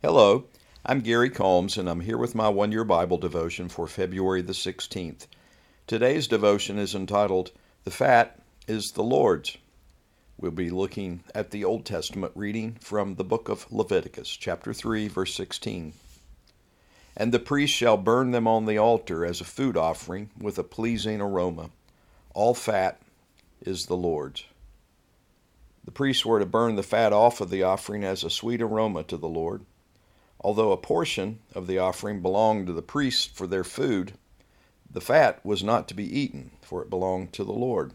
Hello, I'm Gary Combs, and I'm here with my one year Bible devotion for February the 16th. Today's devotion is entitled, The Fat is the Lord's. We'll be looking at the Old Testament reading from the book of Leviticus, chapter 3, verse 16. And the priest shall burn them on the altar as a food offering with a pleasing aroma. All fat is the Lord's. The priests were to burn the fat off of the offering as a sweet aroma to the Lord. Although a portion of the offering belonged to the priests for their food, the fat was not to be eaten, for it belonged to the Lord.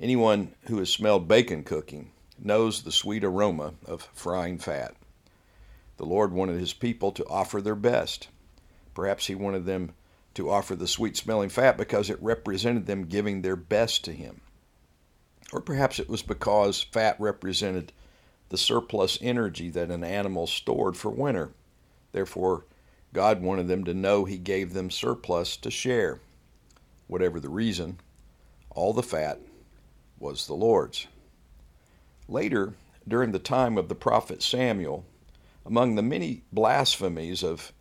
Anyone who has smelled bacon cooking knows the sweet aroma of frying fat. The Lord wanted his people to offer their best. Perhaps he wanted them to offer the sweet smelling fat because it represented them giving their best to him. Or perhaps it was because fat represented the surplus energy that an animal stored for winter. Therefore, God wanted them to know He gave them surplus to share. Whatever the reason, all the fat was the Lord's. Later, during the time of the prophet Samuel, among the many blasphemies of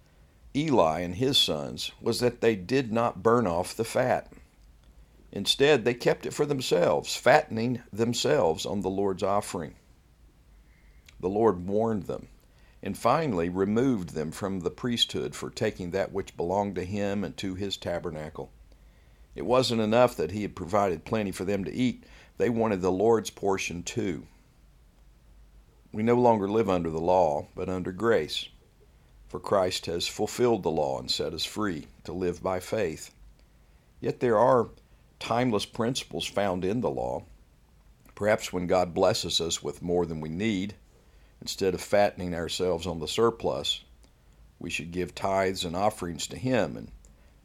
Eli and his sons was that they did not burn off the fat. Instead, they kept it for themselves, fattening themselves on the Lord's offering the Lord warned them, and finally removed them from the priesthood for taking that which belonged to him and to his tabernacle. It wasn't enough that he had provided plenty for them to eat, they wanted the Lord's portion too. We no longer live under the law, but under grace. For Christ has fulfilled the law and set us free to live by faith. Yet there are timeless principles found in the law. Perhaps when God blesses us with more than we need, Instead of fattening ourselves on the surplus, we should give tithes and offerings to Him and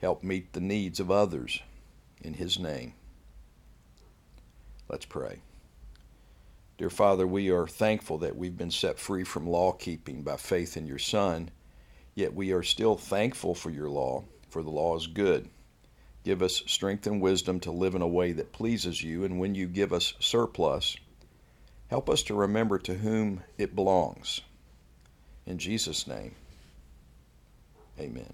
help meet the needs of others in His name. Let's pray. Dear Father, we are thankful that we've been set free from law keeping by faith in your Son, yet we are still thankful for your law, for the law is good. Give us strength and wisdom to live in a way that pleases you, and when you give us surplus, Help us to remember to whom it belongs. In Jesus' name, amen.